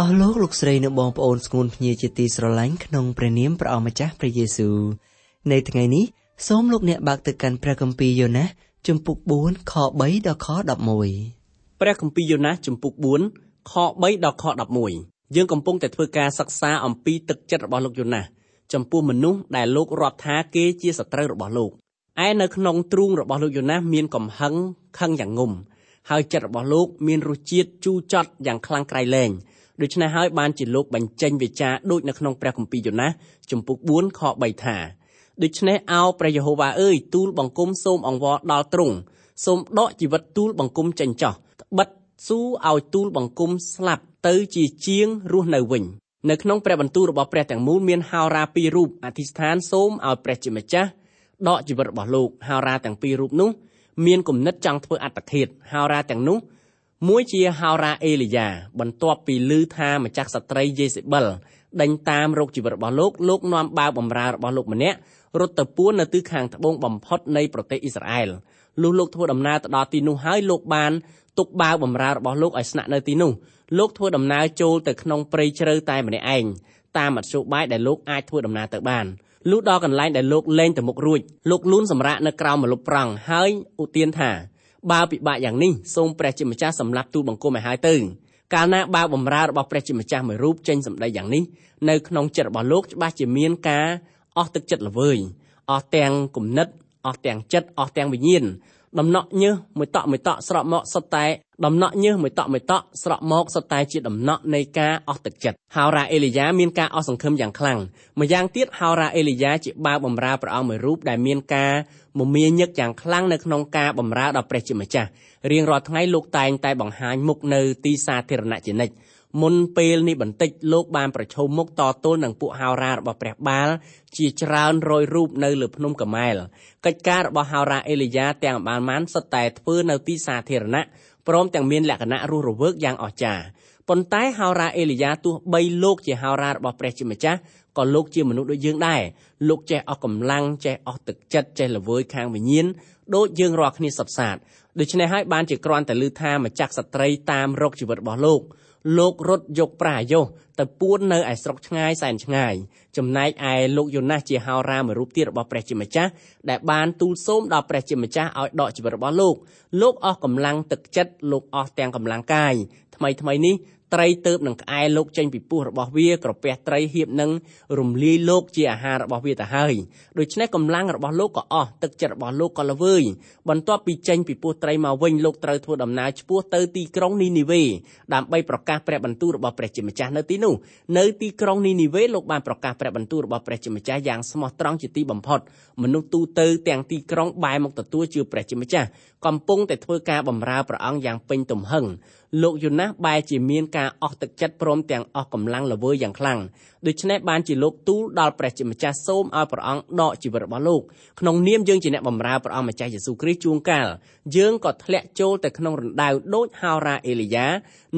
អស់លោកលោកស្រីនិងបងប្អូនស្ងួនភ្ញៀជាទីស្រឡាញ់ក្នុងព្រះនាមព្រះអម្ចាស់ព្រះយេស៊ូវនៅថ្ងៃនេះសូមលោកអ្នកបើកទៅកាន់ព្រះគម្ពីរយ៉ូណាសជំពូក4ខ3ដល់ខ11ព្រះគម្ពីរយ៉ូណាសជំពូក4ខ3ដល់ខ11យើងកំពុងតែធ្វើការសិក្សាអំពីទឹកចិត្តរបស់លោកយ៉ូណាសចំពោះមនុស្សដែលលោករាប់ថាគេជាសត្រូវរបស់លោកឯនៅក្នុងទ្រូងរបស់លោកយ៉ូណាសមានកំហឹងខឹងយ៉ាងងំហើយចិត្តរបស់លោកមានរសជាតិជូរចត់យ៉ាងខ្លាំងក្រៃលែង ដូច្នេះហើយបានជាលោកបញ្ចេញវិចារដូចនៅក្នុងព្រះគម្ពីរយ៉ូណាសជំពូក4ខ3ថាដូច្នេះអោព្រះយេហូវ៉ាអើយទូលបង្គំសូមអង្វរដល់ទ្រង់សូមដកជីវិតទូលបង្គំចេញចោះត្បិតស៊ូឲ្យទូលបង្គំស្លាប់ទៅជាជាងរស់នៅវិញនៅក្នុងព្រះបន្ទូលរបស់ព្រះទាំងមូលមានហោរាពីររូបអធិស្ឋានសូមឲ្យព្រះជាម្ចាស់ដកជីវិតរបស់លោកហោរាទាំងពីររូបនោះមានគំនិតចង់ធ្វើអត្តឃាតហោរាទាំងនោះ មួយជាហោរាអេលីយ៉ាបន្ទាប់ពីឮថាម្ចាស់ស្ត្រីយេសេបិលដេញតាមរោគជីវិតរបស់លោកលោកនាំបាវបំរើរបស់លោកម្នាក់រត់ទៅពួននៅទិសខាងត្បូងបំផុតនៃប្រទេសអ៊ីស្រាអែលលុះលោកធ្វើដំណើរទៅដល់ទីនោះហើយលោកបានទុកបាវបំរើរបស់លោកឲ្យស្នាក់នៅទីនោះលោកធ្វើដំណើរចូលទៅក្នុងព្រៃជ្រៅតែម្នាក់ឯងតាមមធ្យោបាយដែលលោកអាចធ្វើដំណើរទៅបានលុះដល់កន្លែងដែលលោកលែងទៅមុខរួចលោកលូនសម្រាកនៅក្រោមម្លប់ប្រង់ហើយឧទានថា បើពិបាកយ៉ាងនេះសូមព្រះជាម្ចាស់សម្លាប់ទូលបង្គំឲ្យហើយទៅកាលណាបើបំរើរបស់ព្រះជាម្ចាស់មួយរូបចេញសម្ដីយ៉ាងនេះនៅក្នុងចិត្តរបស់លោកច្បាស់ជាមានការអស់ទឹកចិត្តល្វើយអស់ទាំងគំនិតអស់ទាំងចិត្តអស់ទាំងវិញ្ញាណ ដំណក់ញើសមួយតក់មួយតក់ស្រក់មកសុទ្ធតែដំណក់ញើសមួយតក់មួយតក់ស្រក់មកសុទ្ធតែជាដំណក់នៃការអស់ទឹកចិត្តហោរ៉ាអេលីយ៉ាមានការអស់សង្ឃឹមយ៉ាងខ្លាំងម្យ៉ាងទៀតហោរ៉ាអេលីយ៉ាជាបាវបំរើព្រះអង្គមួយរូបដែលមានការមមាញឹកយ៉ាងខ្លាំងនៅក្នុងការបម្រើដល់ព្រះជាម្ចាស់រៀងរាល់ថ្ងៃលោកតែងតែបង្ហាញមុខនៅទីសាធារណៈជានិច្ច មុនពេលនេះបន្តិចលោកបានប្រឈមមុខតទល់នឹងពួកហោរារបស់ព្រះបាលជាច្រើនរយរូបនៅលើភ្នំកាម៉ែលកិច្ចការរបស់ហោរាអេលីយ៉ាទាំងបានបានសុទ្ធតែធ្វើនៅទីសាធារណៈព្រមទាំងមានលក្ខណៈរស់រវើកយ៉ាងអស្ចារ្យប៉ុន្តែហោរាអេលីយ៉ាទោះបីលោកជាហោរារបស់ព្រះជាម្ចាស់ក៏លោកជាមនុស្សដូចយើងដែរលោកចេះអស់កម្លាំងចេះអស់ទឹកចិត្តចេះល្វើយខាងវិញ្ញាណដូចយើងរាល់គ្នាសុទ្ធសាធដូច្នេះហើយបានជាគ្រាន់តែឮថាម្ចាស់ស្ត្រីតាមរកជីវិតរបស់លោក លោករត់យកប្រាយុសទៅពួននៅឯស្រុកឆ្ងាយសែនឆ្ងាយចំណែកឯលោកយូណាសជាហោរាមួយរូបទៀតរបស់ព្រះជាម្ចាស់ដែលបានទូលសូមដល់ព្រះជាម្ចាស់ឲ្យដកជីវិតរបស់លោកលោកអស់កម្លាំងទឹកចិត្តលោកអស់ទាំងកម្លាំងកាយថ្មីថ្មីនេះ ត្រីទៅបនឹងក្អែលោកចេញពីពោះរបស់វាក្រពះត្រីហៀបនឹងរំលាយលោកជាអាហាររបស់វាទៅហើយដូច្នេះកម្លាំងរបស់លោកក៏អស់ទឹកចិត្តរបស់លោកក៏ល្វើយបន្ទាប់ពីចេញពីពោះត្រីមកវិញលោកត្រូវធ្វើដំណើរឆ្ពោះទៅទីក្រុងនីនីវេដើម្បីប្រកាសព្រះបន្ទូលរបស់ព្រះជាម្ចាស់នៅទីនោះនៅទីក្រុងនីនីវេលោកបានប្រកាសព្រះបន្ទូលរបស់ព្រះជាម្ចាស់យ៉ាងស្មោះត្រង់ជាទីបំផុតមនុស្សទូទៅទាំងទីក្រុងបែរមកទទួលជឿព្រះជាម្ចាស់កំពុងតែធ្វើការបម្រើព្រះអង្គយ៉ាងពេញទំហឹង លោកយូណាសបែរជាមានការអស់ទឹកចិត្តព្រមទាំងអស់កម្លាំងល្វើយយ៉ាងខ្លាំង ដូច្នេះបានជាលោកទូលដល់ព្រះជាម្ចាស់សូមឲ្យព្រះអង្គដកជីវិតរបស់លោកក្នុងនាមយើងជាអ្នកបម្រើព្រះអង្គម្ចាស់យេស៊ូវគ្រីស្ទជួនកាលយើងក៏ធ្លាក់ចូលទៅក្នុងរណ្ដៅដូចហោរ៉ាអេលីយ៉ា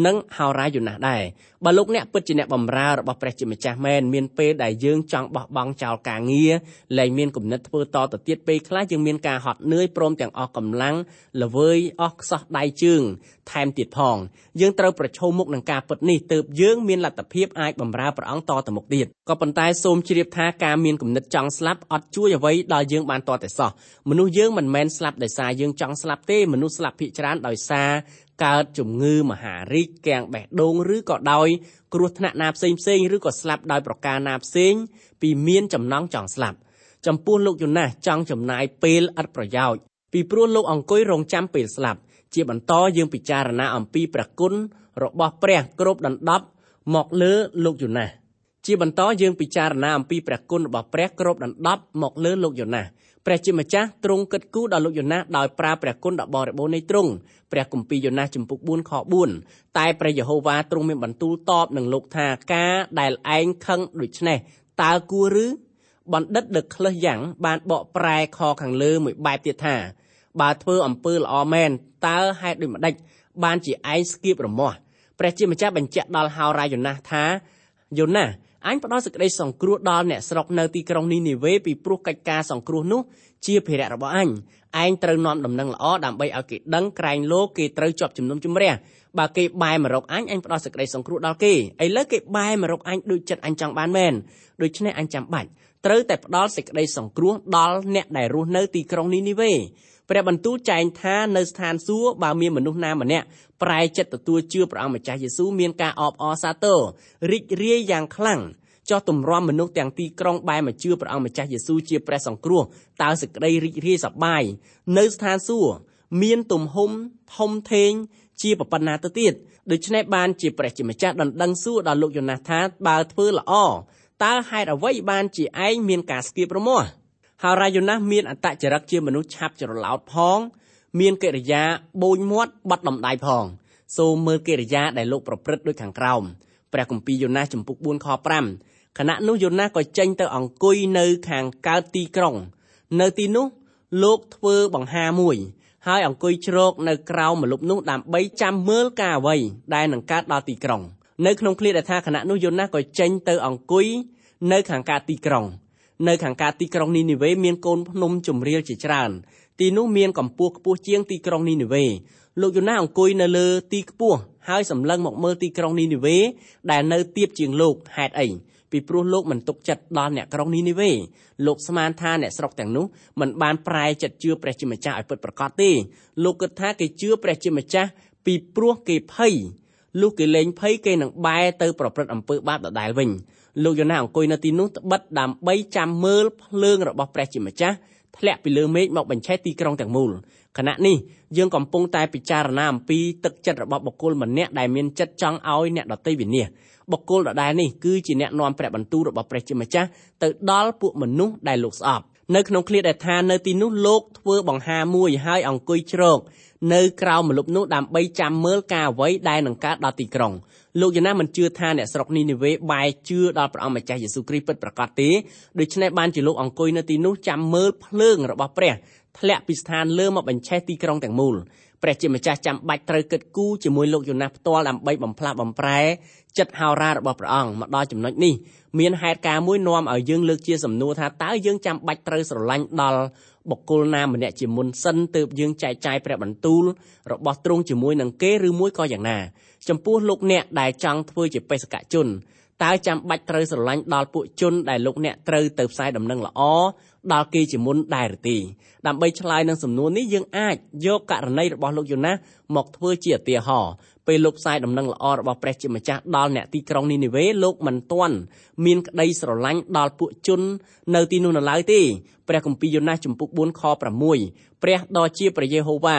និងហោរ៉ាយូណាសដែរបើលោកអ្នកពិតជាអ្នកបម្រើរបស់ព្រះជាម្ចាស់មែនមានពេលដែលយើងចង់បោះបង់ចោលការងារលែងមានគំនិតធ្វើតទៅទៀតពេលខ្លះយើងមានការហត់នឿយព្រមទាំងអស់កម្លាំងល្វើយអស់ខ្សោះដៃជើងថែមទៀតផងយើងត្រូវប្រឈមមុខនឹងការពិតនេះទើបយើងមានលទ្ធភាពអាចបម្រើព្រះអង្គតទៅមុខទៀតក៏ប៉ុន្តែសូមជ្រាបថាការមានគំនិតចង់ស្លាប់អត់ជួយអ្វីដល់យើងបានតតែសោះមនុស្សយើងមិនមែនស្លាប់ដោយសារយើងចង់ស្លាប់ទេមនុស្សស្លាប់ភាគច្រើនដោយសារកើតជំងឺមហារីកកាំងបេះដូងឬក៏ដោយគ្រោះថ្នាក់ណាផ្សេងផ្សេងឬក៏ស្លាប់ដោយប្រការណាផ្សេងពីមានចំណង់ចង់ស្លាប់ចំពោះលោកយូណាសចង់ចំណាយពេលឥតប្រយោជន៍ពីព្រោះលោកអង្គុយរងចាំពេលស្លាប់ជាបន្តយើងពិចារណាអំពីព្រះគុណរបស់ព្រះគ្របដណ្ដប់មកលើលោកយូណាស ជាបន្តយើងពិចារណាអំពីព្រះគុណរបស់ព្រះគ្របដណ្ដប់មកលើលោកយូណាសព្រះជាម្ចាស់ទ្រង់គិតគូរដល់លោកយ៉ូណាសដោយប្រើព្រះគុណដ៏បរិបូរណ៍នៃទ្រង់ព្រះគម្ពីរយ៉ូណាសចំពុក4ខ4តែព្រះយេហូវ៉ាទ្រង់មានបន្ទូលតបនឹងលោកថាការដែលឯងខឹងដូច្នេះតើគួរឬបណ្ឌិតដឹកក្លឹះយ៉ាងបានបកប្រែខខាងលើមួយបែបទៀតថាបើធ្វើអំពើល្អមែនតើហេតុដូចម្ដេចបានជាឯងស្គៀបរមាស់ព្រះជាម្ចាស់បញ្ជាក់ដល់ហោរាយ៉ូណាសថាយ៉ូណាស អញផ្ដល់សេចក្តីសង្គ្រោះដល់អ្នកស្រុកនៅទីក្រុងនីនីវេពីព្រោះកិច្ចការសង្គ្រោះនោះជាភារៈរបស់អញឯងត្រូវនាំដំណឹងល្អដើម្បីឲ្យគេដឹងក្រែងលោកគេត្រូវជាប់ជំនុំជម្រះបើគេបែរមករកអញអញផ្ដល់សេចក្តីសង្គ្រោះដល់គេឥឡូវគេបែរមករកអញដូចចិត្តអញចង់បានមែនដូច្នេះអញចាំបាច់ត្រូវតែផ្ដល់សេចក្តីសង្គ្រោះដល់អ្នកដែលរស់នៅទីក្រុងនីនីវេព្រះបន្ទូលចែងថានៅស្ថានសួគ៌បើមានមនុស្សណាម្នាក់ ប្រែចិត្តទទួលជឿព្រះអង្គម្ចាស់យេស៊ូវមានការអបអរសាទររីករាយយ៉ាងខ្លាំងចោះទម្រាំមនុស្សទាំងទីក្រុងបែរមកជឿព្រះអង្គម្ចាស់យេស៊ូវជាព្រះសង្គ្រោះតើសេចក្តីរីករាយសប្បាយនៅស្ថានសួគ៌មានទំហំធំធេងជាប៉ុណ្ណាទៅទៀតដូច្នេះបានជាព្រះជាម្ចាស់ដណ្ដឹងសួរដល់លោកយ៉ូណាសថាបើធ្វើល្អតើហេតុអ្វីបានជាឯងមានការស្គៀបរមាស់ហើយរាយូណាសមានអត្តចរិតជាមនុស្សឆាប់ច្រឡោតផង មានកិរិយាបូនមាត់បាត់ដំដៃផងសូមមើលកិរិយាដែលលោកប្រព្រឹត្តដូចខាងក្រោមព្រះគម្ពីរយ៉ូណាសចំពុក4ខ5ខណៈនោះយ៉ូណាសក៏ចេញទៅអង្គុយនៅខាងកើតទីក្រុង នៅទីនោះលោកធ្វើបង្ហាមួយហើយអង្គុយជ្រកនៅក្រៅម្លប់នោះដើម្បីចាំមើលការអ្វីដែលនឹងកើតដល់ទីក្រុងនៅក្នុងឃ្លាដែលថាខណៈនោះយ៉ូណាសក៏ចេញទៅអង្គុយនៅខាងកើតទីក្រុងនៅខាងកើតទីក្រុងនីនីវេមានកូនភ្នំជំរាលជាច្រើន ទីនោះមានកម្ពស់ខ្ពស់ជាងទីក្រុងនីនីវេលោកយូណាអង្គុយនៅលើទីខ្ពស់ហើយសម្លឹងមកមើលទីក្រុងនីនីវេដែលនៅទៀបជាងលោកហេតុអីពីព្រោះលោកមិនទុកចិត្តដល់អ្នកក្រុងនីនីវេលោកស្មានថាអ្នកស្រុកទាំងនោះមិនបានប្រែចិត្តជឿព្រះជាម្ចាស់ឲ្យពិតប្រាកដទេលោកគិតថាគេជឿព្រះជាម្ចាស់ពីព្រោះគេភ័យលុះគេលែងភ័យគេនឹងបែរទៅប្រព្រឹត្តអំពើបាបដដែលវិញលោកយ៉ូណាអង្គុយនៅទីនោះត្បិតដើម្បីចាំមើលភ្លើងរបស់ព្រះជាម្ចាស់ ធ្លាក់ពីលើមេឃមកបញ្ឆេះទីក្រុងទាំងមូលខណៈនេះយើងកំពុងតែពិចារណាអំពីទឹកចិត្តរបស់បុគ្គលម្នាក់ដែលមានចិត្តចង់ឲ្យអ្នកដទៃវិនាសបុគ្គលដដែលនេះគឺជាអ្នកនាំព្រះបន្ទូលរបស់ព្រះជាម្ចាស់ទៅដល់ពួកមនុស្សដែលលោកស្អប់នៅក្នុងឃ្លាដែលថានៅទីនោះលោកធ្វើបង្ហាមួយហើយអង្គុយជ្រកនៅក្រៅម្លប់នោះដើម្បីចាំមើលការអ្វីដែលនឹងកើតដល់ទីក្រុង លោកយូណាមិនជឿថាអ្នកស្រុកនីនីវេបែរជឿដល់ព្រះអង្គម្ចាស់យេស៊ូវគ្រីស្ទពិតប្រាកដទេដូច្នេះបានជាលោកអង្គុយនៅទីនោះចាំមើលភ្លើងរបស់ព្រះធ្លាក់ពីស្ថានលើមកបញ្ឆេះទីក្រុងទាំងមូលព្រះជាម្ចាស់ចាំបាច់ត្រូវគិតគូរជាមួយលោកយូណាផ្ទាល់ដើម្បីបំផ្លាស់បំប្រែចិត្តហោរារបស់ព្រះអង្គមកដល់ចំណុចនេះមានហេតុការណ៍មួយនាំឲ្យយើងលើកជាសំណួរថាតើយើងចាំបាច់ត្រូវស្រឡាញ់ដល់ បុគ្គលណាម្នាក់ជាមុនសិនទើបយើងចែកចាយព្រះបន្ទូលរបស់ទ្រង់ជាមួយនឹងគេឬមួយក៏យ៉ាងណាចំពោះលោកអ្នកដែលចង់ធ្វើជាបេសកជនតើចាំបាច់ត្រូវស្រឡាញ់ដល់ពួកជនដែលលោកអ្នកត្រូវទៅផ្សាយដំណឹងល្អដល់គេជាមុនដែរឬទេដើម្បីឆ្លើយនឹងសំណួរនេះយើងអាចយកករណីរបស់លោកយូណាសមកធ្វើជាឧទាហរណ៍ ពេលលោកផ្សាយដំណឹងល្អរបស់ព្រះជាម្ចាស់ដល់អ្នកទីក្រុងនីនីវេលោកមិនទាន់មានក្តីស្រឡាញ់ដល់ពួកជននៅទីនោះនៅឡើយទេព្រះគម្ពីរយូណាសចំពុក4ខ6ព្រះដ៏ជាព្រះយេហូវ៉ា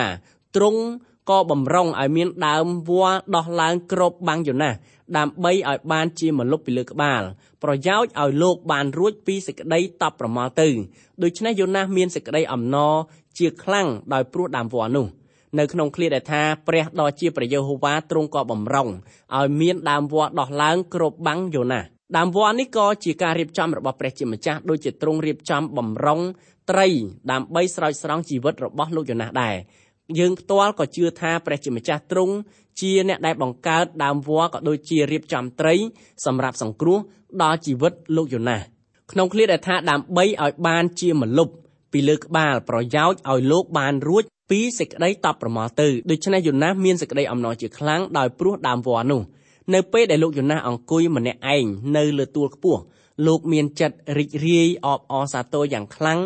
ទ្រង់ក៏បំរុងឲ្យមានដើមវល្លិដោះឡើងគ្របបាំងយូណាសដើម្បីឲ្យបានជាមលុបពីលើក្បាលប្រយោជន៍ឲ្យលោកបានរួចពីសេចក្តីតបប្រមល់ទៅដូច្នេះយូណាសមានសេចក្តីអំណរជាខ្លាំងដោយព្រោះដើមវល្លិនោះ នៅក្នុងឃ្លាដែលថាព្រះដ៏ជាព្រះយេហូវ៉ាទ្រង់ក៏បំរុងឲ្យមានដើមវល្លិដោះឡើងគ្របបាំងយូណាសដើមវល្លិនេះក៏ជាការរៀបចំរបស់ព្រះជាម្ចាស់ដូចជាទ្រង់រៀបចំបំរុងត្រីដើម្បីស្រោចស្រង់ជីវិតរបស់លោកយូណាសដែរយើងផ្ទាល់ក៏ជឿថាព្រះជាម្ចាស់ទ្រង់ជាអ្នកដែលបង្កើតដើមវល្លិក៏ដូចជារៀបចំត្រីសម្រាប់សង្គ្រោះដល់ជីវិតលោកយូណាសក្នុងឃ្លាដែលថាដើម្បីឲ្យបានជាមលុបពីលើក្បាលប្រយោជន៍ឲ្យលោកបានរួច ពីសេចក្តីតបប្រមល់ទៅដូច្នេះយូណាសមានសេចក្តីអំណរជាខ្លាំងដោយព្រោះដើមវល្លិនោះនៅពេលដែលលោកយូណាសអង្គុយម្នាក់ឯងនៅលើទួលខ្ពស់លោកមានចិត្តរីករាយអបអរសាទរយ៉ាងខ្លាំង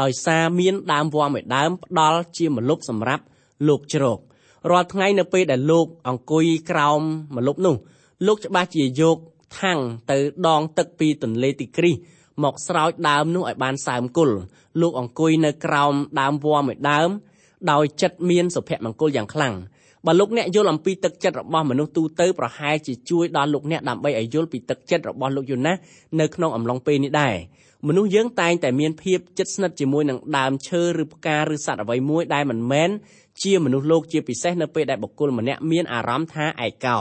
ដោយសារមានដើមវល្លិមួយដើមផ្ដល់ជាម្លប់សម្រាប់លោកជ្រករាល់ថ្ងៃនៅពេលដែលលោកអង្គុយក្រោមម្លប់នោះលោកច្បាស់ជាយកថាំងទៅដងទឹកពីទន្លេទីគ្រីសមកស្រោចដើមនោះឲ្យបានសើមគល់លោកអង្គុយនៅក្រោមដើមវល្លិមួយដើម ដោយចិត្តមានសុភមង្គលយ៉ាងខ្លាំងបើលោកអ្នកយល់អំពីទឹកចិត្តរបស់មនុស្សទូទៅប្រហែលជាជួយដល់លោកអ្នកដើម្បីឲ្យយល់ពីទឹកចិត្តរបស់លោកយូណាសនៅក្នុងអំឡុងពេលនេះដែរមនុស្សយើងតែងតែមានភាពជិតស្និទ្ធជាមួយនឹងដើមឈើឬផ្កាឬសត្វអ្វីមួយដែលមិនមែនជាមនុស្សលោកជាពិសេសនៅពេលដែលបុគ្គលម្នាក់មានអារម្មណ៍ថាឯកោ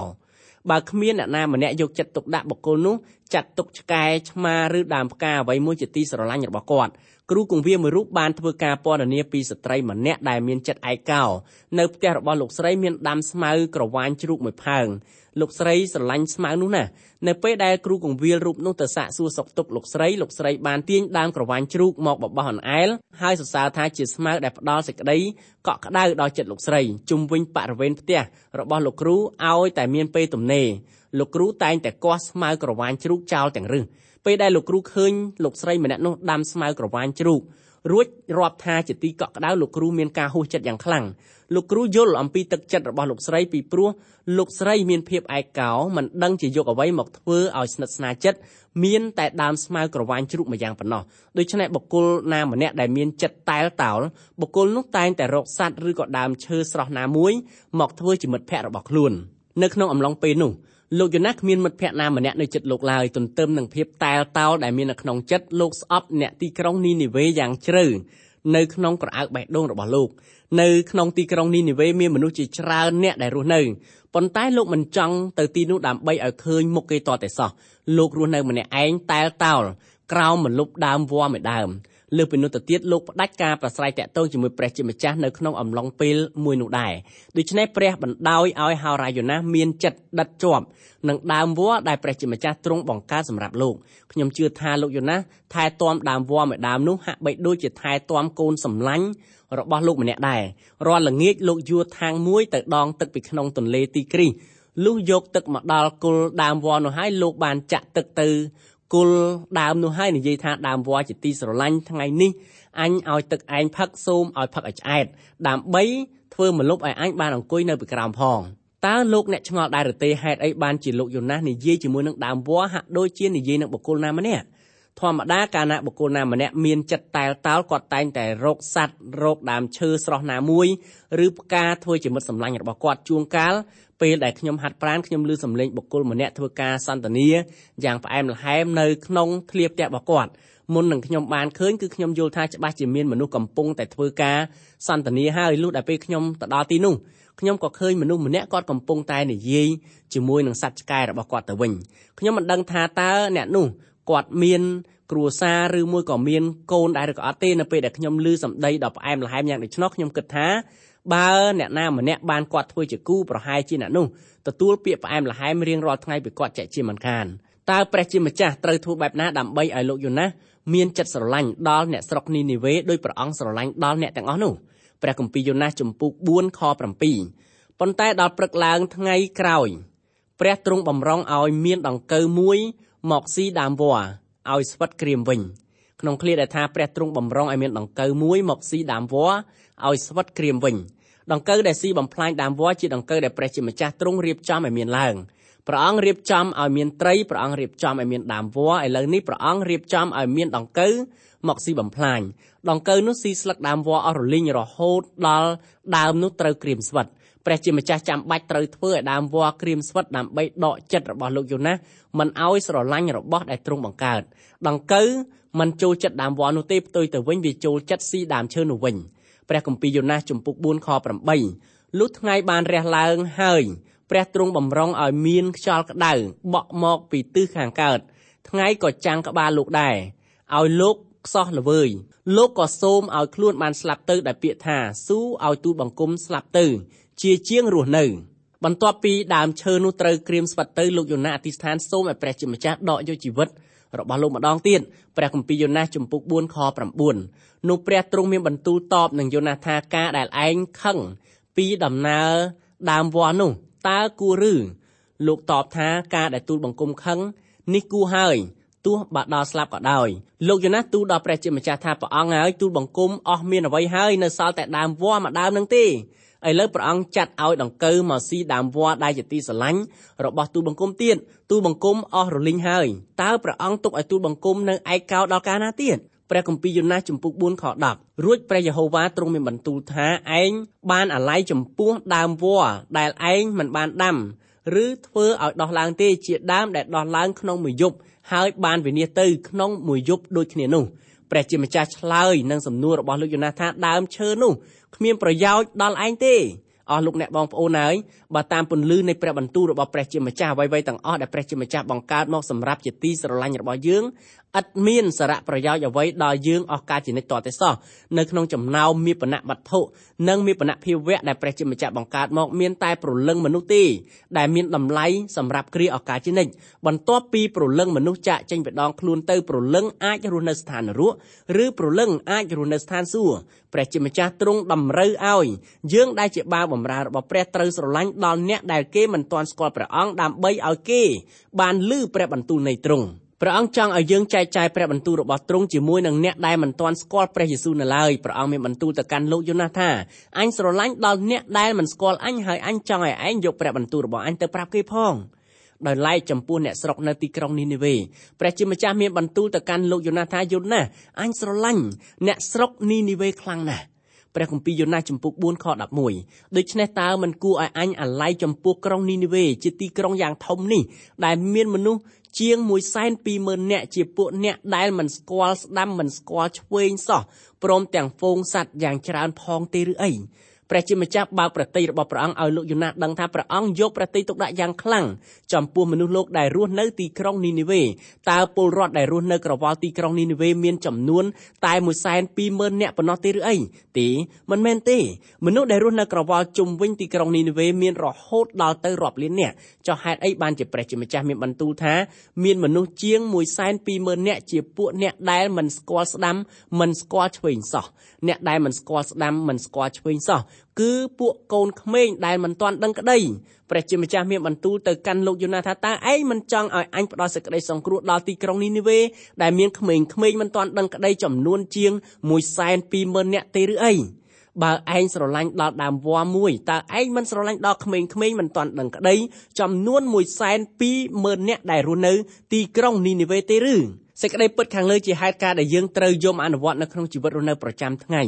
បើគ្មានអ្នកណាម្នាក់យកចិត្តទុកដាក់បុគ្គលនោះចាត់ទុកឆ្កែឆ្មាឬដើមផ្កាអ្វីមួយជាទីស្រឡាញ់របស់គាត់ គ្រូគង្វាលមួយរូបបានធ្វើការពណ៌នាពីស្ត្រីម្នាក់ដែលមានចិត្តឯកោនៅផ្ទះរបស់លោកស្រីមានដាំស្មៅក្រវ៉ាញជ្រូកមួយផើងលោកស្រីស្រឡាញ់ស្មៅនោះណាស់នៅពេលដែលគ្រូកង្វៀលរូបនោះទៅសាកសួរសុខទុក្ខលោកស្រីលោកស្រីបានទាញដើមក្រវ៉ាញជ្រូកមកបបោះអន្អែលហើយសរសើរថាជាស្មៅដែលផ្ដល់សេចក្តីកក់ក្ដៅដល់ចិត្តលោកស្រីជុំវិញបរិវេណផ្ទះរបស់លោកគ្រូឲ្យតែមានពេលទំនេរលោកគ្រូតែងតែគាស់ស្មៅក្រវ៉ាញជ្រូកចោលទាំងរឹស ពេលដែលលោកគ្រូឃើញលោកស្រីម្នាក់នោះដាំស្មៅក្រវ៉ាញជ្រូករួចរាប់ថាជាទីកក់ក្ដៅលោកគ្រូមានការហួសចិត្តយ៉ាងខ្លាំងលោកគ្រូយល់អំពីទឹកចិត្តរបស់លោកស្រីពីព្រោះលោកស្រីមានភាពឯកោមិនដឹងជាយកអ្វីមកធ្វើឲ្យស្និទ្ធស្នាលចិត្តមានតែដើមស្មៅក្រវ៉ាញជ្រូកម្យ៉ាងប៉ុណ្ណោះដូច្នេះបុគ្គលណាម្នាក់ដែលមានចិត្តតែលតោលបុគ្គលនោះតែងតែរកសัตว์ឬក៏ដើមឈើស្រស់ណាមួយមកធ្វើជាមិត្តភ័ក្តិរបស់ខ្លួននៅក្នុងអំឡុងពេលនោះ លោកយូណាស់គ្មានមិត្តភ័ក្តិណាម្នាក់នៅចិត្តលោកឡើយទន្ទឹមនឹងភាពតែលតោលដែលមាននៅក្នុងចិត្តលោកស្អប់អ្នកទីក្រុងនីនីវេយ៉ាងជ្រៅនៅក្នុងក្រអៅបេះដូងរបស់លោកនៅក្នុងទីក្រុងនីនីវេមានមនុស្សជាច្រើនអ្នកដែលរស់នៅប៉ុន្តែលោកមិនចង់ទៅទីនោះដើម្បីឲ្យឃើញមុខគេតតែសោះលោករស់នៅម្នាក់ឯងតែលតោលក្រោមម្លប់ដើមវល្លិមួយដើម លើពីនោះទៅទៀតលោកផ្ដាច់ការប្រស្រ័យតាក់ទងជាមួយព្រះជាម្ចាស់នៅក្នុងអំឡុងពេលមួយនោះដែរដូច្នេះព្រះបណ្ដោយឲ្យហោរាយ៉ូណាសមានចិត្តដិតជាប់នឹងដើមវល្លិដែលព្រះជាម្ចាស់ទ្រង់បង្កើតសម្រាប់លោកខ្ញុំជឿថាលោកយ៉ូណាសថែទាំដើមវល្លិមួយដើមនោះហាក់បីដូចជាថែទាំកូនសម្លាញ់របស់លោកម្នាក់ដែររាល់ល្ងាចលោកយួរທາງមួយទៅដងទឹកពីក្នុងទន្លេទីគ្រីសលុះយកទឹកមកដល់គល់ដើមវល្លិនោះហើយលោកបានចាក់ទឹកទៅ គល់ដើមនោះហើយនិយាយថាដើមវល្លិជាទីស្រឡាញ់ថ្ងៃនេះអញឲ្យទឹកឯងផឹកសូមឲ្យផឹកឲ្យឆ្អែតដើម្បីធ្វើមលុបឲ្យអញបានអង្គុយនៅពីក្រោមផងតើលោកអ្នកឆ្ងល់ដែរឬទេហេតុអីបានជាលោកយូណាសនិយាយជាមួយនឹងដើមវល្លិហាក់ដូចជានិយាយនឹងបុគ្គលណាម្នាក់ ធម្មតាកាលណាបុគ្គលណាម្នាក់មានចិត្តតែលតោលគាត់តែងតែរកសัตว์រកដើមឈើស្រស់ណាមួយឬផ្កាធ្វើជាមិត្តសម្លាញ់របស់គាត់ជួនកាលពេលដែលខ្ញុំហាត់ប្រាណខ្ញុំឮសំឡេងបុគ្គលម្នាក់ធ្វើការសន្ទនាយ៉ាងផ្អែមល្ហែមនៅក្នុងធ្លាផ្ទះរបស់គាត់មុននឹងខ្ញុំបានឃើញគឺខ្ញុំយល់ថាច្បាស់ជាមានមនុស្សកំពុងតែធ្វើការសន្ទនាហើយលុះដល់ពេលខ្ញុំទៅដល់ទីនោះខ្ញុំក៏ឃើញមនុស្សម្នាក់គាត់កំពុងតែនិយាយជាមួយនឹងសត្វឆ្កែរបស់គាត់ទៅវិញខ្ញុំមិនដឹងថាតើអ្នកនោះ គាត់មានគ្រួសារឬមួយក៏មានកូនដែរឬក៏អត់ទេនៅពេលដែលខ្ញុំឮសម្ដីដ៏ផ្អែមល្ហែមយ៉ាងដូច្នោះខ្ញុំគិតថាបើអ្នកណាម្នាក់បានគាត់ធ្វើជាគូប្រហែលជាអ្នកនោះទទួលពាក្យផ្អែមល្ហែមរៀងរាល់ថ្ងៃពីគាត់ចែកជាមិនខានតើព្រះជាម្ចាស់ត្រូវធ្វើបែបណាដើម្បីឲ្យលោកយូណាសមានចិត្តស្រឡាញ់ដល់អ្នកស្រុកនីនីវេដោយព្រះអង្គស្រឡាញ់ដល់អ្នកទាំងអស់នោះព្រះគម្ពីរយូណាសចំពុក4ខ7ប៉ុន្តែដល់ព្រឹកឡើងថ្ងៃក្រោយព្រះទ្រង់បំរុងឲ្យមានដង្កូវមួយ មកស៊ីដើមវល្លិឲ្យស្វិតក្រៀមវិញក្នុងឃ្លាដែលថាព្រះទ្រង់បំរុងឲ្យមានដង្កូវមួយមកស៊ីដើមវល្លិឲ្យស្វិតក្រៀមវិញដង្កូវដែលស៊ីបំផ្លាញដើមវល្លិជាដង្កូវដែលព្រះជាម្ចាស់ទ្រង់រៀបចំឲ្យមានឡើងព្រះអង្គរៀបចំឲ្យមានត្រីព្រះអង្គរៀបចំឲ្យមានដើមវល្លិឥឡូវនេះព្រះអង្គរៀបចំឲ្យមានដង្កូវមកស៊ីបំផ្លាញដង្កូវនោះស៊ីស្លឹកដើមវល្លិអស់រលីងរហូតដល់ដើមនោះត្រូវក្រៀមស្វិត ព្រះជាម្ចាស់ចាំបាច់ត្រូវធ្វើឲ្យដើមវល្លិក្រៀមស្វិតដើម្បីដកចិត្តរបស់លោកយូណាសមិនឲ្យស្រឡាញ់របស់ដែលទ្រង់បង្កើតដង្កូវមិនចូលចិត្តដើមវល្លិនោះទេផ្ទុយទៅវិញវាចូលចិត្តស៊ីដើមឈើនោះវិញព្រះគម្ពីរយូណាសជំពូក4ខ8លុះថ្ងៃបានរះឡើងហើយព្រះទ្រង់បំរុងឲ្យមានខ្យល់ក្តៅបក់មកពីទិសខាងកើតថ្ងៃក៏ចាំងក្បាលលោកដែរឲ្យលោក ខ្សោះល្វើយលោកក៏សូមឲ្យខ្លួនបានស្លាប់ទៅដែលពាក្យថាស៊ូឲ្យទូលបង្គំស្លាប់ទៅជាជាងរស់នៅបន្ទាប់ពីដើមឈើនោះត្រូវក្រៀមស្វិតទៅលោកយូណាអធិស្ឋានសូមឲ្យព្រះជាម្ចាស់ដកយកជីវិតរបស់លោកម្ដងទៀតព្រះគម្ពីរយូណាសជំពូក4ខ9នោះព្រះទ្រង់មានបន្ទូលតបនឹងយូណាសថាការដែលឯងខឹងពីដំណើរដើមវល្លិនោះតើគួរឬលោកតបថាការដែលទូលបង្គំខឹងនេះគួរហើយ ទោះបាដល់ស្លាប់ក៏ដោយលោកយូណាសទូលដល់ព្រះជាម្ចាស់ថាព្រះអង្គហើយទូលបង្គំអស់មានអ្វីហើយនៅសល់តែដើមវល្លិមួយដើមនឹងទេឥឡូវព្រះអង្គចាត់ឲ្យដង្កូវមកស៊ីដើមវល្លិដែលជាទីស្រឡាញ់របស់ទូលបង្គំទៀតទូលបង្គំអស់រលីងហើយតើព្រះអង្គទុកឲ្យទូលបង្គំនៅឯកោដល់កាលណាទៀតព្រះគម្ពីរយូណាសចំពុក4ខ10រួចព្រះយេហូវ៉ាទ្រង់មានបន្ទូលថាឯងបានអាល័យចំពោះដើមវល្លិដែលឯងមិនបានដាំ ឬធ្វើឲ្យដោះឡើងទេជាដើមដែលដោះឡើងក្នុងមួយយប់ហើយបានវិនិច្ឆ័យទៅក្នុងមួយយប់ដូចគ្នានោះព្រះជាម្ចាស់ឆ្លើយនឹងសំណួររបស់លោកយូណាសថាដើមឈើនោះគ្មានប្រយោជន៍ដល់ឯងទេ អស់លោកអ្នកបងប្អូនហើយបើតាមពន្លឺនៃព្រះបន្ទូលរបស់ព្រះជាម្ចាស់អ្វីៗទាំងអស់ដែលព្រះជាម្ចាស់បង្កើតមកសម្រាប់ជាទីស្រឡាញ់របស់យើងឥតមានសារៈប្រយោជន៍អ្វីដល់យើងអស់ការជានិច្ចតតែសោះនៅក្នុងចំណោមមានបណៈវត្ថុនិងមានបណៈភាវៈដែលព្រះជាម្ចាស់បង្កើតមកមានតែប្រលឹងមនុស្សទេដែលមានតម្លៃសម្រាប់គ្រាអស់ការជានិច្ចបន្ទាប់ពីប្រលឹងមនុស្សចាក់ចេញពីដងខ្លួនទៅប្រលឹងអាចរស់នៅស្ថាននរកឬប្រលឹងអាចរស់នៅស្ថានសួគ៌ព្រះជាម្ចាស់ទ្រង់តម្រូវឲ្យយើងដែលជាបាវបំរើរបស់ព្រះត្រូវស្រឡាញ់ដល់អ្នកដែលគេមិនទាន់ស្គាល់ព្រះអង្គដើម្បីឲ្យគេបានលឺព្រះបន្ទូលនៃទ្រង់ព្រះអង្គចង់ឲ្យយើងចែកចាយព្រះបន្ទូលរបស់ទ្រង់ជាមួយនឹងអ្នកដែលមិនទាន់ស្គាល់ព្រះយេស៊ូវនៅឡើយព្រះអង្គមានបន្ទូលទៅកាន់លោកយូណាសថាអញស្រឡាញ់ដល់អ្នកដែលមិនស្គាល់អញហើយអញចង់ឲ្យឯងយកព្រះបន្ទូលរបស់អញទៅប្រាប់គេផងដោយឡែកចំពោះអ្នកស្រុកនៅទីក្រុងនីនេវេព្រះជាម្ចាស់មានបន្ទូលទៅកាន់លោកយូណាសថាយូណាសអញស្រឡាញ់អ្នកស្រុកនីនេវេខ្លាំងណាស់ ព្រះគម្ពីរយូណាសចំពុក4ខ11ដូច្នេះតើមិនគួរឲ្យអញអាល័យចំពោះក្រុងនីនេវេជាទីក្រុងយ៉ាងធំនេះដែលមានមនុស្សជាង120,000នាក់ជាពួកអ្នកដែលមិនស្គាល់ស្ដាំមិនស្គាល់ឆ្វេងសោះព្រមទាំងហ្វូងសัตว์យ៉ាងច្រើនផងទេឬអី ព្រះជាម្ចាស់បើកប្រតិយរបស់ព្រះអង្គឲ្យលោកយូណាសដឹងថាព្រះអង្គយកប្រតិយទុកដាក់យ៉ាងខ្លាំងចំពោះមនុស្សលោកដែលរស់នៅទីក្រុងនីនីវេតើពលរដ្ឋដែលរស់នៅក្រវល់ទីក្រុងនីនីវេមានចំនួនតែ120,000នាក់ប៉ុណ្ណោះទេឬអីទេមិនមែនទេមនុស្សដែលរស់នៅក្រវល់ជុំវិញទីក្រុងនីនីវេមានរហូតដល់ទៅរាប់លាននាក់ចុះហេតុអីបានជាព្រះជាម្ចាស់មានបន្ទូលថាមានមនុស្សជាង120,000នាក់ជាពួកអ្នកដែលមិនស្គាល់ស្ដាំមិនស្គាល់ឆ្វេងសោះអ្នកដែលមិនស្គាល់ស្ដាំមិនស្គាល់ឆ្វេងសោះគឺពួកកូនក្មេងដែលមិនទាន់ដឹងក្តីព្រះជាម្ចាស់មានបន្ទូលទៅកាន់លោកយូណាថាតើឯងមិនចង់ឲ្យអញផ្ដល់សេចក្តីសង្គ្រោះដល់ទីក្រុងនីនីវេដែលមានក្មេងៗមិនទាន់ដឹងក្តីចំនួនជាង120,000នាក់ទេឬអីបើឯងស្រឡាញ់ដល់ដើមវល្លិមួយតើឯងមិនស្រឡាញ់ដល់ក្មេងៗមិនទាន់ដឹងក្តីចំនួន120,000នាក់ដែលរស់នៅទីក្រុងនីនីវេទេឬសេចក្តីពិតខាងលើជាហេតុការណ៍ដែលយើងត្រូវយកអនុវត្តនៅក្នុងជីវិតរស់នៅប្រចាំថ្ងៃ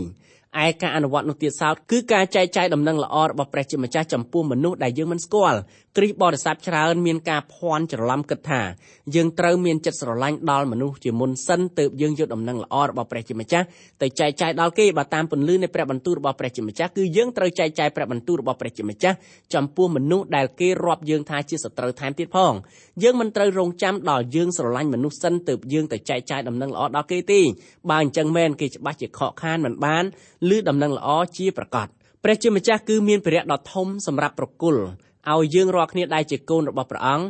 ឯការអនុវត្តនោះទៀតសោតគឺការចែកចាយដំណឹងល្អរបស់ព្រះជាម្ចាស់ចំពោះមនុស្សដែលយើងមិនស្គាល់គ្រីស្ទបរិស័ទច្រើនមានការភ័ន្តច្រឡំគិតថាយើងត្រូវមានចិត្តស្រឡាញ់ដល់មនុស្សជាមុនសិនទើបយើងយកដំណឹងល្អរបស់ព្រះជាម្ចាស់ទៅចែកចាយដល់គេបើតាមពន្លឺនៃព្រះបន្ទូលរបស់ព្រះជាម្ចាស់គឺយើងត្រូវចែកចាយព្រះបន្ទូលរបស់ព្រះជាម្ចាស់ចំពោះមនុស្សដែលគេរាប់យើងថាជាសត្រូវថែមទៀតផងយើងមិនត្រូវរងចាំដល់យើងស្រឡាញ់មនុស្សសិនទើបយើងទៅចែកចាយដំណឹងល្អដល់គេទេបើអញ្ចឹងមែនគេច្បាស់ជាខកខានមិនបានឬដំណឹងល្អជាប្រកបព្រះជាម្ចាស់គឺមានព្រះដ៏ធំសម្រាប់ប្រគល់ឲ្យយើងរាល់គ្នាដែលជាកូនរបស់ព្រះអង្គ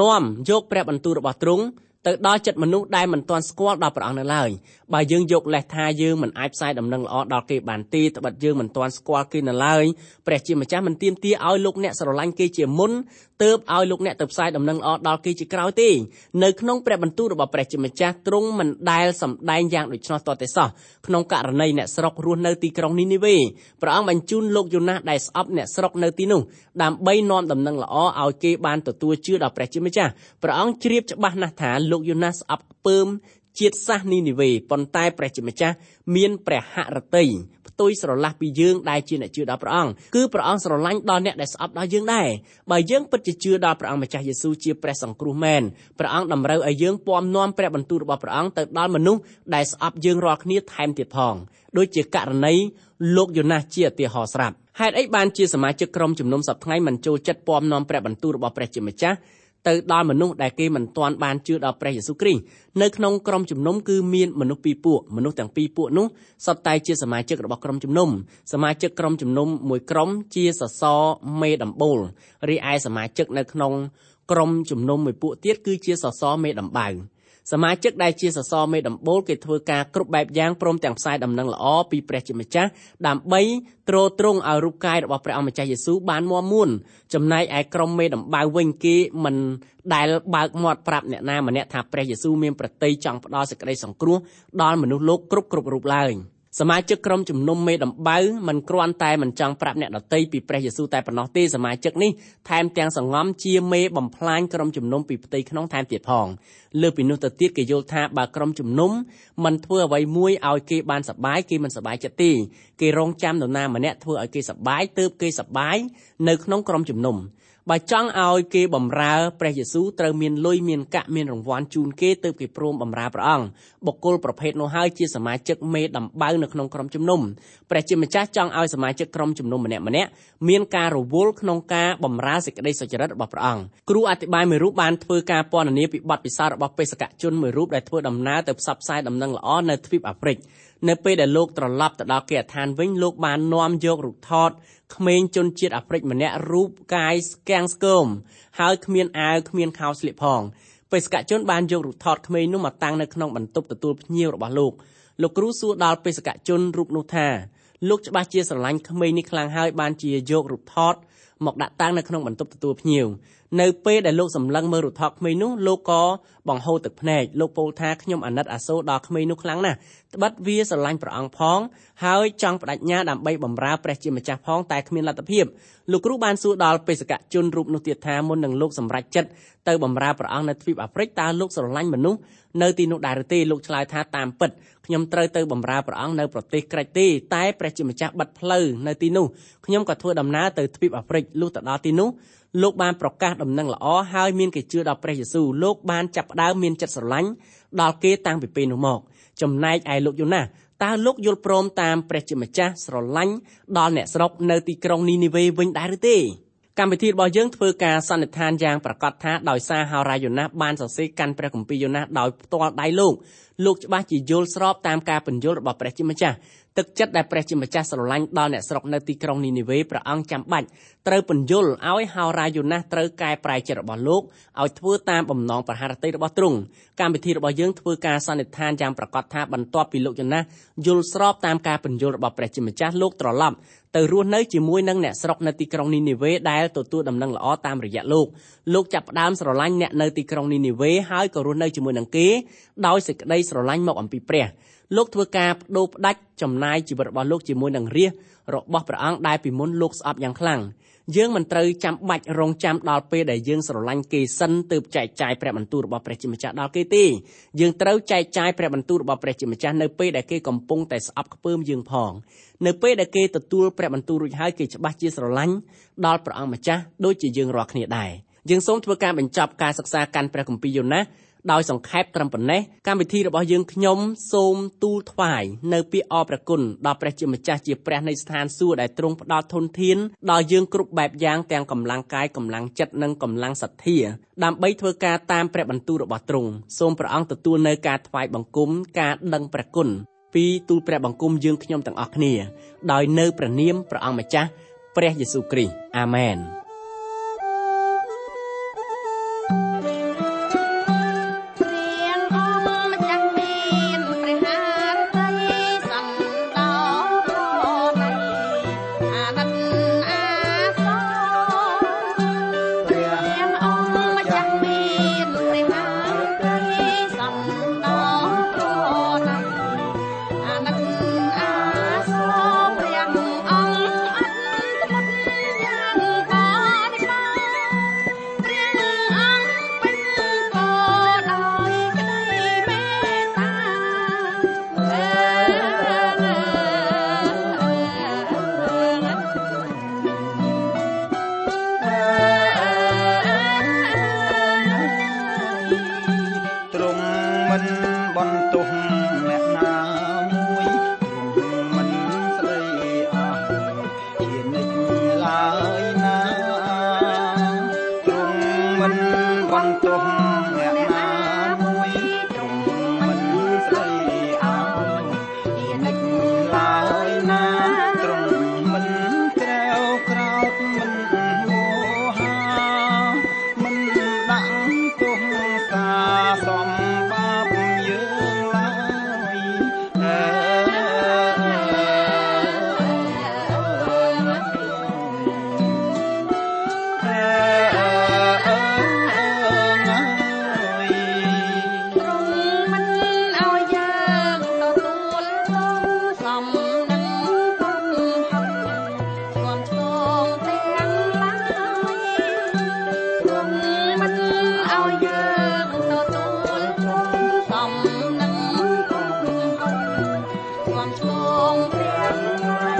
នាំយកព្រះបន្ទូលរបស់ទ្រង់ ទៅដល់ចិត្តមនុស្សដែលមិនទាន់ស្គាល់ដល់ព្រះអង្គនៅឡើយបើយើងយកលេសថាយើងមិនអាចផ្សាយដំណឹងល្អដល់គេបានទេត្បិតយើងមិនទាន់ស្គាល់គេនៅឡើយព្រះជាម្ចាស់មិនទាមទារឲ្យលោកអ្នកស្រឡាញ់គេជាមុនទើបឲ្យលោកអ្នកទៅផ្សាយដំណឹងល្អដល់គេជាក្រោយទេនៅក្នុងព្រះបន្ទូលរបស់ព្រះជាម្ចាស់ទ្រង់មិនដែលសម្ដែងយ៉ាងដូច្នោះតតែសោះក្នុងករណីអ្នកស្រុករស់នៅទីក្រុងនីនីវេព្រះអង្គបញ្ជូនលោកយូណាសដែលស្អប់អ្នកស្រុកនៅទីនោះដើម្បីនាំដំណឹងល្អឲ្យគេបានទទួលជឿដល់ព្រះជាម្ចាស់ព្រះអង្គជ្រាបច្បាស់ណាស់ថាលោកយូណាសស្អប់ពើមជាតិសាសនីនិវេប៉ុន្តែព្រះជាម្ចាស់មានព្រះហឫទ័យផ្ទុយស្រឡះពីយើងដែលជាអ្នកជឿដល់ព្រះអង្គគឺព្រះអង្គស្រឡាញ់ដល់អ្នកដែលស្អប់ដល់យើងដែរបើយើងពិតជាជឿដល់ព្រះអង្គម្ចាស់យេស៊ូវជាព្រះសង្គ្រោះមែនព្រះអង្គតម្រូវឲ្យយើងពំនាំព្រះបន្ទូលរបស់ព្រះអង្គទៅដល់មនុស្សដែលស្អប់យើងរាល់គ្នាថែមទៀតផងដូចជាករណីលោកយូណាសជាឧទាហរណ៍ស្រាប់ហេតុអីបានជាសមាជិកក្រុមជំនុំសប្តាហ៍ថ្ងៃមិនចូលចិត្តពំនាំព្រះបន្ទូលរបស់ព្រះជាម្ចាស់ ទៅដល់មនុស្សដែលគេមិនទាន់បានជឿដល់ព្រះយេស៊ូវគ្រីស្ទនៅក្នុងក្រុមជំនុំគឺមានមនុស្សពីរពួកមនុស្សទាំងពីរពួកនោះសុទ្ធតែជាសមាជិករបស់ក្រុមជំនុំសមាជិកក្រុមជំនុំមួយក្រុមជាសសរមេដំបូលរីឯសមាជិកនៅក្នុងក្រុមជំនុំមួយពួកទៀតគឺជាសសរមេដំបៅ សមាជិកដែលជាសសរមេដំបូលគេធ្វើការគ្រប់បែបយ៉ាងព្រមទាំងផ្សាយដំណឹងល្អពីព្រះជាម្ចាស់ដើម្បីទ្រទ្រង់ឲ្យរូបកាយរបស់ព្រះអង្គម្ចាស់យេស៊ូវបានមាំមួនចំណែកឯក្រុមមេដំបៅវិញគេមិនដែលបើកមាត់ប្រាប់អ្នកណាម្នាក់ថាព្រះយេស៊ូវមានប្រតិយចង់ផ្ដល់សេចក្តីសង្គ្រោះដល់មនុស្សលោកគ្រប់គ្រប់រូបឡើយ សមាជិកក្រុមជំនុំមេដំបៅមិនគ្រាន់តែមិនចង់ប្រាប់អ្នកដតីពីព្រះយេស៊ូវតែប៉ុណ្ណោះទេសមាជិកនេះថែមទាំងសង្ងំជាមេបំផ្លាញក្រុមជំនុំពីផ្ទៃក្នុងថែមទៀតផងលើពីនោះទៅទៀតគេយល់ថាបើក្រុមជំនុំមិនធ្វើអ្វីមួយឲ្យគេបានសប្បាយគេមិនសប្បាយចិត្តទេគេរងចាំនរណាម្នាក់ធ្វើឲ្យគេសប្បាយទើបគេសប្បាយនៅក្នុងក្រុមជំនុំ បើចង់ឲ្យគេបំរើព្រះយេស៊ូវត្រូវមានលុយមានកាក់មានរង្វាន់ជូនគេទើបគេព្រមបំរើព្រះអង្គបុគ្គលប្រភេទនោះហើយជាសមាជិកមេដំបៅនៅក្នុងក្រុមជំនុំព្រះជាម្ចាស់ចង់ឲ្យសមាជិកក្រុមជំនុំម្នាក់ម្នាក់មានការរវល់ក្នុងការបម្រើសេចក្តីសុចរិតរបស់ព្រះអង្គគ្រូអធិប្បាយមួយរូបបានធ្វើការពណ៌នាពីបទពិសោធន៍របស់បេសកជនមួយរូបដែលធ្វើដំណើរទៅផ្សព្វផ្សាយដំណឹងល្អនៅទ្វីបអាហ្វ្រិកនៅពេលដែលលោកត្រឡប់ទៅដល់គេដ្ឋានវិញលោកបាននាំយករូបថតក្មេងជនជាតិអាហ្វ្រិកម្នាក់រូបកាយស្គាំងស្គមហើយគ្មានអាវគ្មានខោស្លៀកផងបេសកជនបានយករូបថតក្មេងនោះមកតាំងនៅក្នុងបន្ទប់ទទួលភ្ញៀវរបស់លោកលោកគ្រូសួរដល់បេសកជនរូបនោះថាលោកច្បាស់ជាស្រឡាញ់ក្មេងនេះខ្លាំងហើយបានជាយករូបថតមកដាក់តាំងនៅក្នុងបន្ទប់ទទួលភ្ញៀវនៅពេលដែលលោកសម្លឹងមើលរូបថតក្មេងនោះលោកក៏ បង្ហូរទឹកភ្នែកលោកពោលថាខ្ញុំអាណិតអាសូរដល់ក្មេងនោះខ្លាំងណាស់ត្បិតវាស្រឡាញ់ព្រះអង្គផងហើយចង់បដិញ្ញាដើម្បីបម្រើព្រះជាម្ចាស់ផងតែគ្មានលទ្ធភាពលោកគ្រូបានសួរដល់បេសកជនរូបនោះទៀតថាមុននឹងលោកសម្រេចចិត្តទៅបម្រើព្រះអង្គនៅទ្វីបអាហ្វ្រិកតើលោកស្រឡាញ់មនុស្សនៅទីនោះដែរឬទេលោកឆ្លើយថាតាមពិតខ្ញុំត្រូវទៅបម្រើព្រះអង្គនៅប្រទេសក្រិចទេតែព្រះជាម្ចាស់បិទផ្លូវនៅទីនោះខ្ញុំក៏ធ្វើដំណើរទៅទ្វីបអាហ្វ្រិកលុះទៅដល់ទីនោះលោកបានប្រកាសដំណឹងល្អហើយមានគេជឿដល់ព្រះយេស៊ូវលោកបានចាប់ផ្ដើមមានចិត្តស្រឡាញ់ដល់គេតាំងពីពេលនោះមកចំណែកឯលោកយូណាតើលោកយល់ព្រមតាមព្រះជាម្ចាស់ស្រឡាញ់ដល់អ្នកស្រុកនៅទីក្រុងនីនីវេវិញដែរឬទេកម្មវិធីរបស់យើងធ្វើការសន្និដ្ឋានយ៉ាងប្រកាសថាដោយសារហោរាយូណាសបានសរសេរកាន់ព្រះគម្ពីរយូណាសដោយផ្ទាល់ដៃលោក លោកច្បាស់ជាយល់ស្របតាមការពន្យល់របស់ព្រះជាម្ចាស់ទឹកចិត្តដែលព្រះជាម្ចាស់ស្រឡាញ់ដល់អ្នកស្រុកនៅទីក្រុងនីនីវេព្រះអង្គចាំបាច់ត្រូវពន្យល់ឲ្យហោរាយូណាសត្រូវកែប្រែចិត្តរបស់លោកឲ្យធ្វើតាមបំណងប្រហារតីរបស់ទ្រង់កម្មវិធីរបស់យើងធ្វើការសន្និដ្ឋានយ៉ាងប្រកាសថាបន្ទាប់ពីលោកយូណាសយល់ស្របតាមការពន្យល់របស់ព្រះជាម្ចាស់លោកត្រឡប់ទៅរស់នៅជាមួយនឹងអ្នកស្រុកនៅទីក្រុងនីនីវេដែលទទួលដំណឹងល្អតាមរយៈលោកលោកចាប់ផ្ដើមស្រឡាញ់អ្នកនៅទីក្រុងនីនីវេហើយក៏រស់នៅជាមួយនឹងគេដោយសេចក្តីស្រឡាញ់មកអំពីព្រះលោកធ្វើការបដូរផ្ដាច់ចំណាយជីវិតរបស់លោកជាមួយនឹងរាជរបស់ព្រះអង្គដែលពីមុនលោកស្អប់យ៉ាងខ្លាំងយើងមិនត្រូវចាំបាច់រងចាំដល់ពេលដែលយើងស្រឡាញ់គេសិនទើបចែកចាយព្រះបន្ទូលរបស់ព្រះជាម្ចាស់ដល់គេទេយើងត្រូវចែកចាយព្រះបន្ទូលរបស់ព្រះជាម្ចាស់នៅពេលដែលគេកំពុងតែស្អប់ខ្ពើមយើងផងនៅពេលដែលគេទទួលព្រះបន្ទូលរួចហើយគេច្បាស់ជាស្រឡាញ់ដល់ព្រះអង្គម្ចាស់ដូចជាយើងរាល់គ្នាដែរយើងសូមធ្វើការបញ្ចប់ការសិក្សាកាន់ព្រះគម្ពីរយូណា ដោយសង្ខេបត្រឹមប៉ុណ្ណេះកម្មវិធីរបស់យើងខ្ញុំសូមទូលថ្វាយនៅពាក្យអរព្រះគុណដល់ព្រះជាម្ចាស់ជាព្រះនៃស្ថានសួគ៌ដែលទ្រង់ផ្ដល់ធនធានដល់យើងគ្រប់បែបយ៉ាងទាំងកម្លាំងកាយកម្លាំងចិត្តនិងកម្លាំងសទ្ធាដើម្បីធ្វើការតាមព្រះបន្ទូលរបស់ទ្រង់សូមព្រះអង្គទទួលនៅការថ្វាយបង្គំការដឹងព្រះគុណពីទូលព្រះបង្គំយើងខ្ញុំទាំងអស់គ្នា ដោយនៅព្រះនាមព្រះអង្គម្ចាស់ព្រះយេស៊ូវគ្រីស្ទអាមែន quân quân tuân hồn tiếng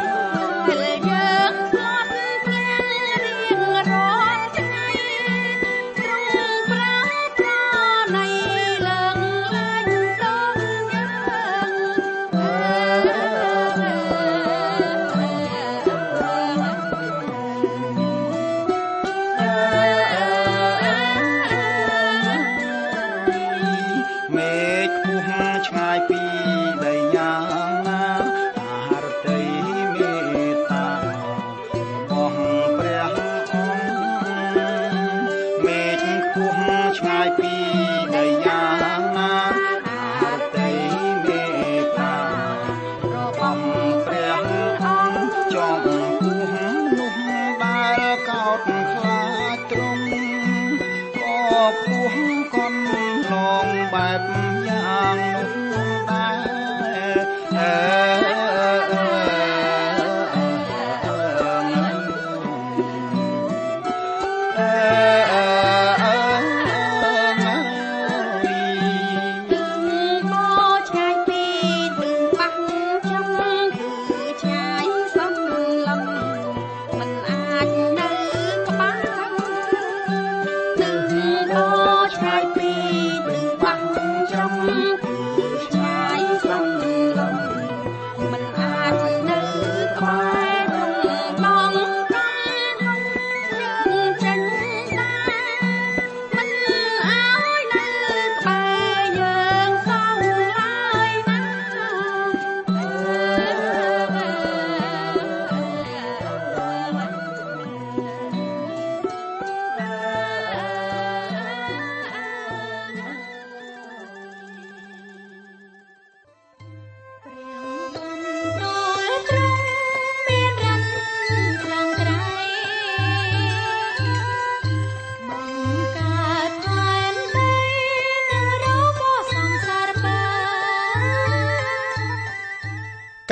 ក៏ពោះកន់ឡងបែបយ៉ាង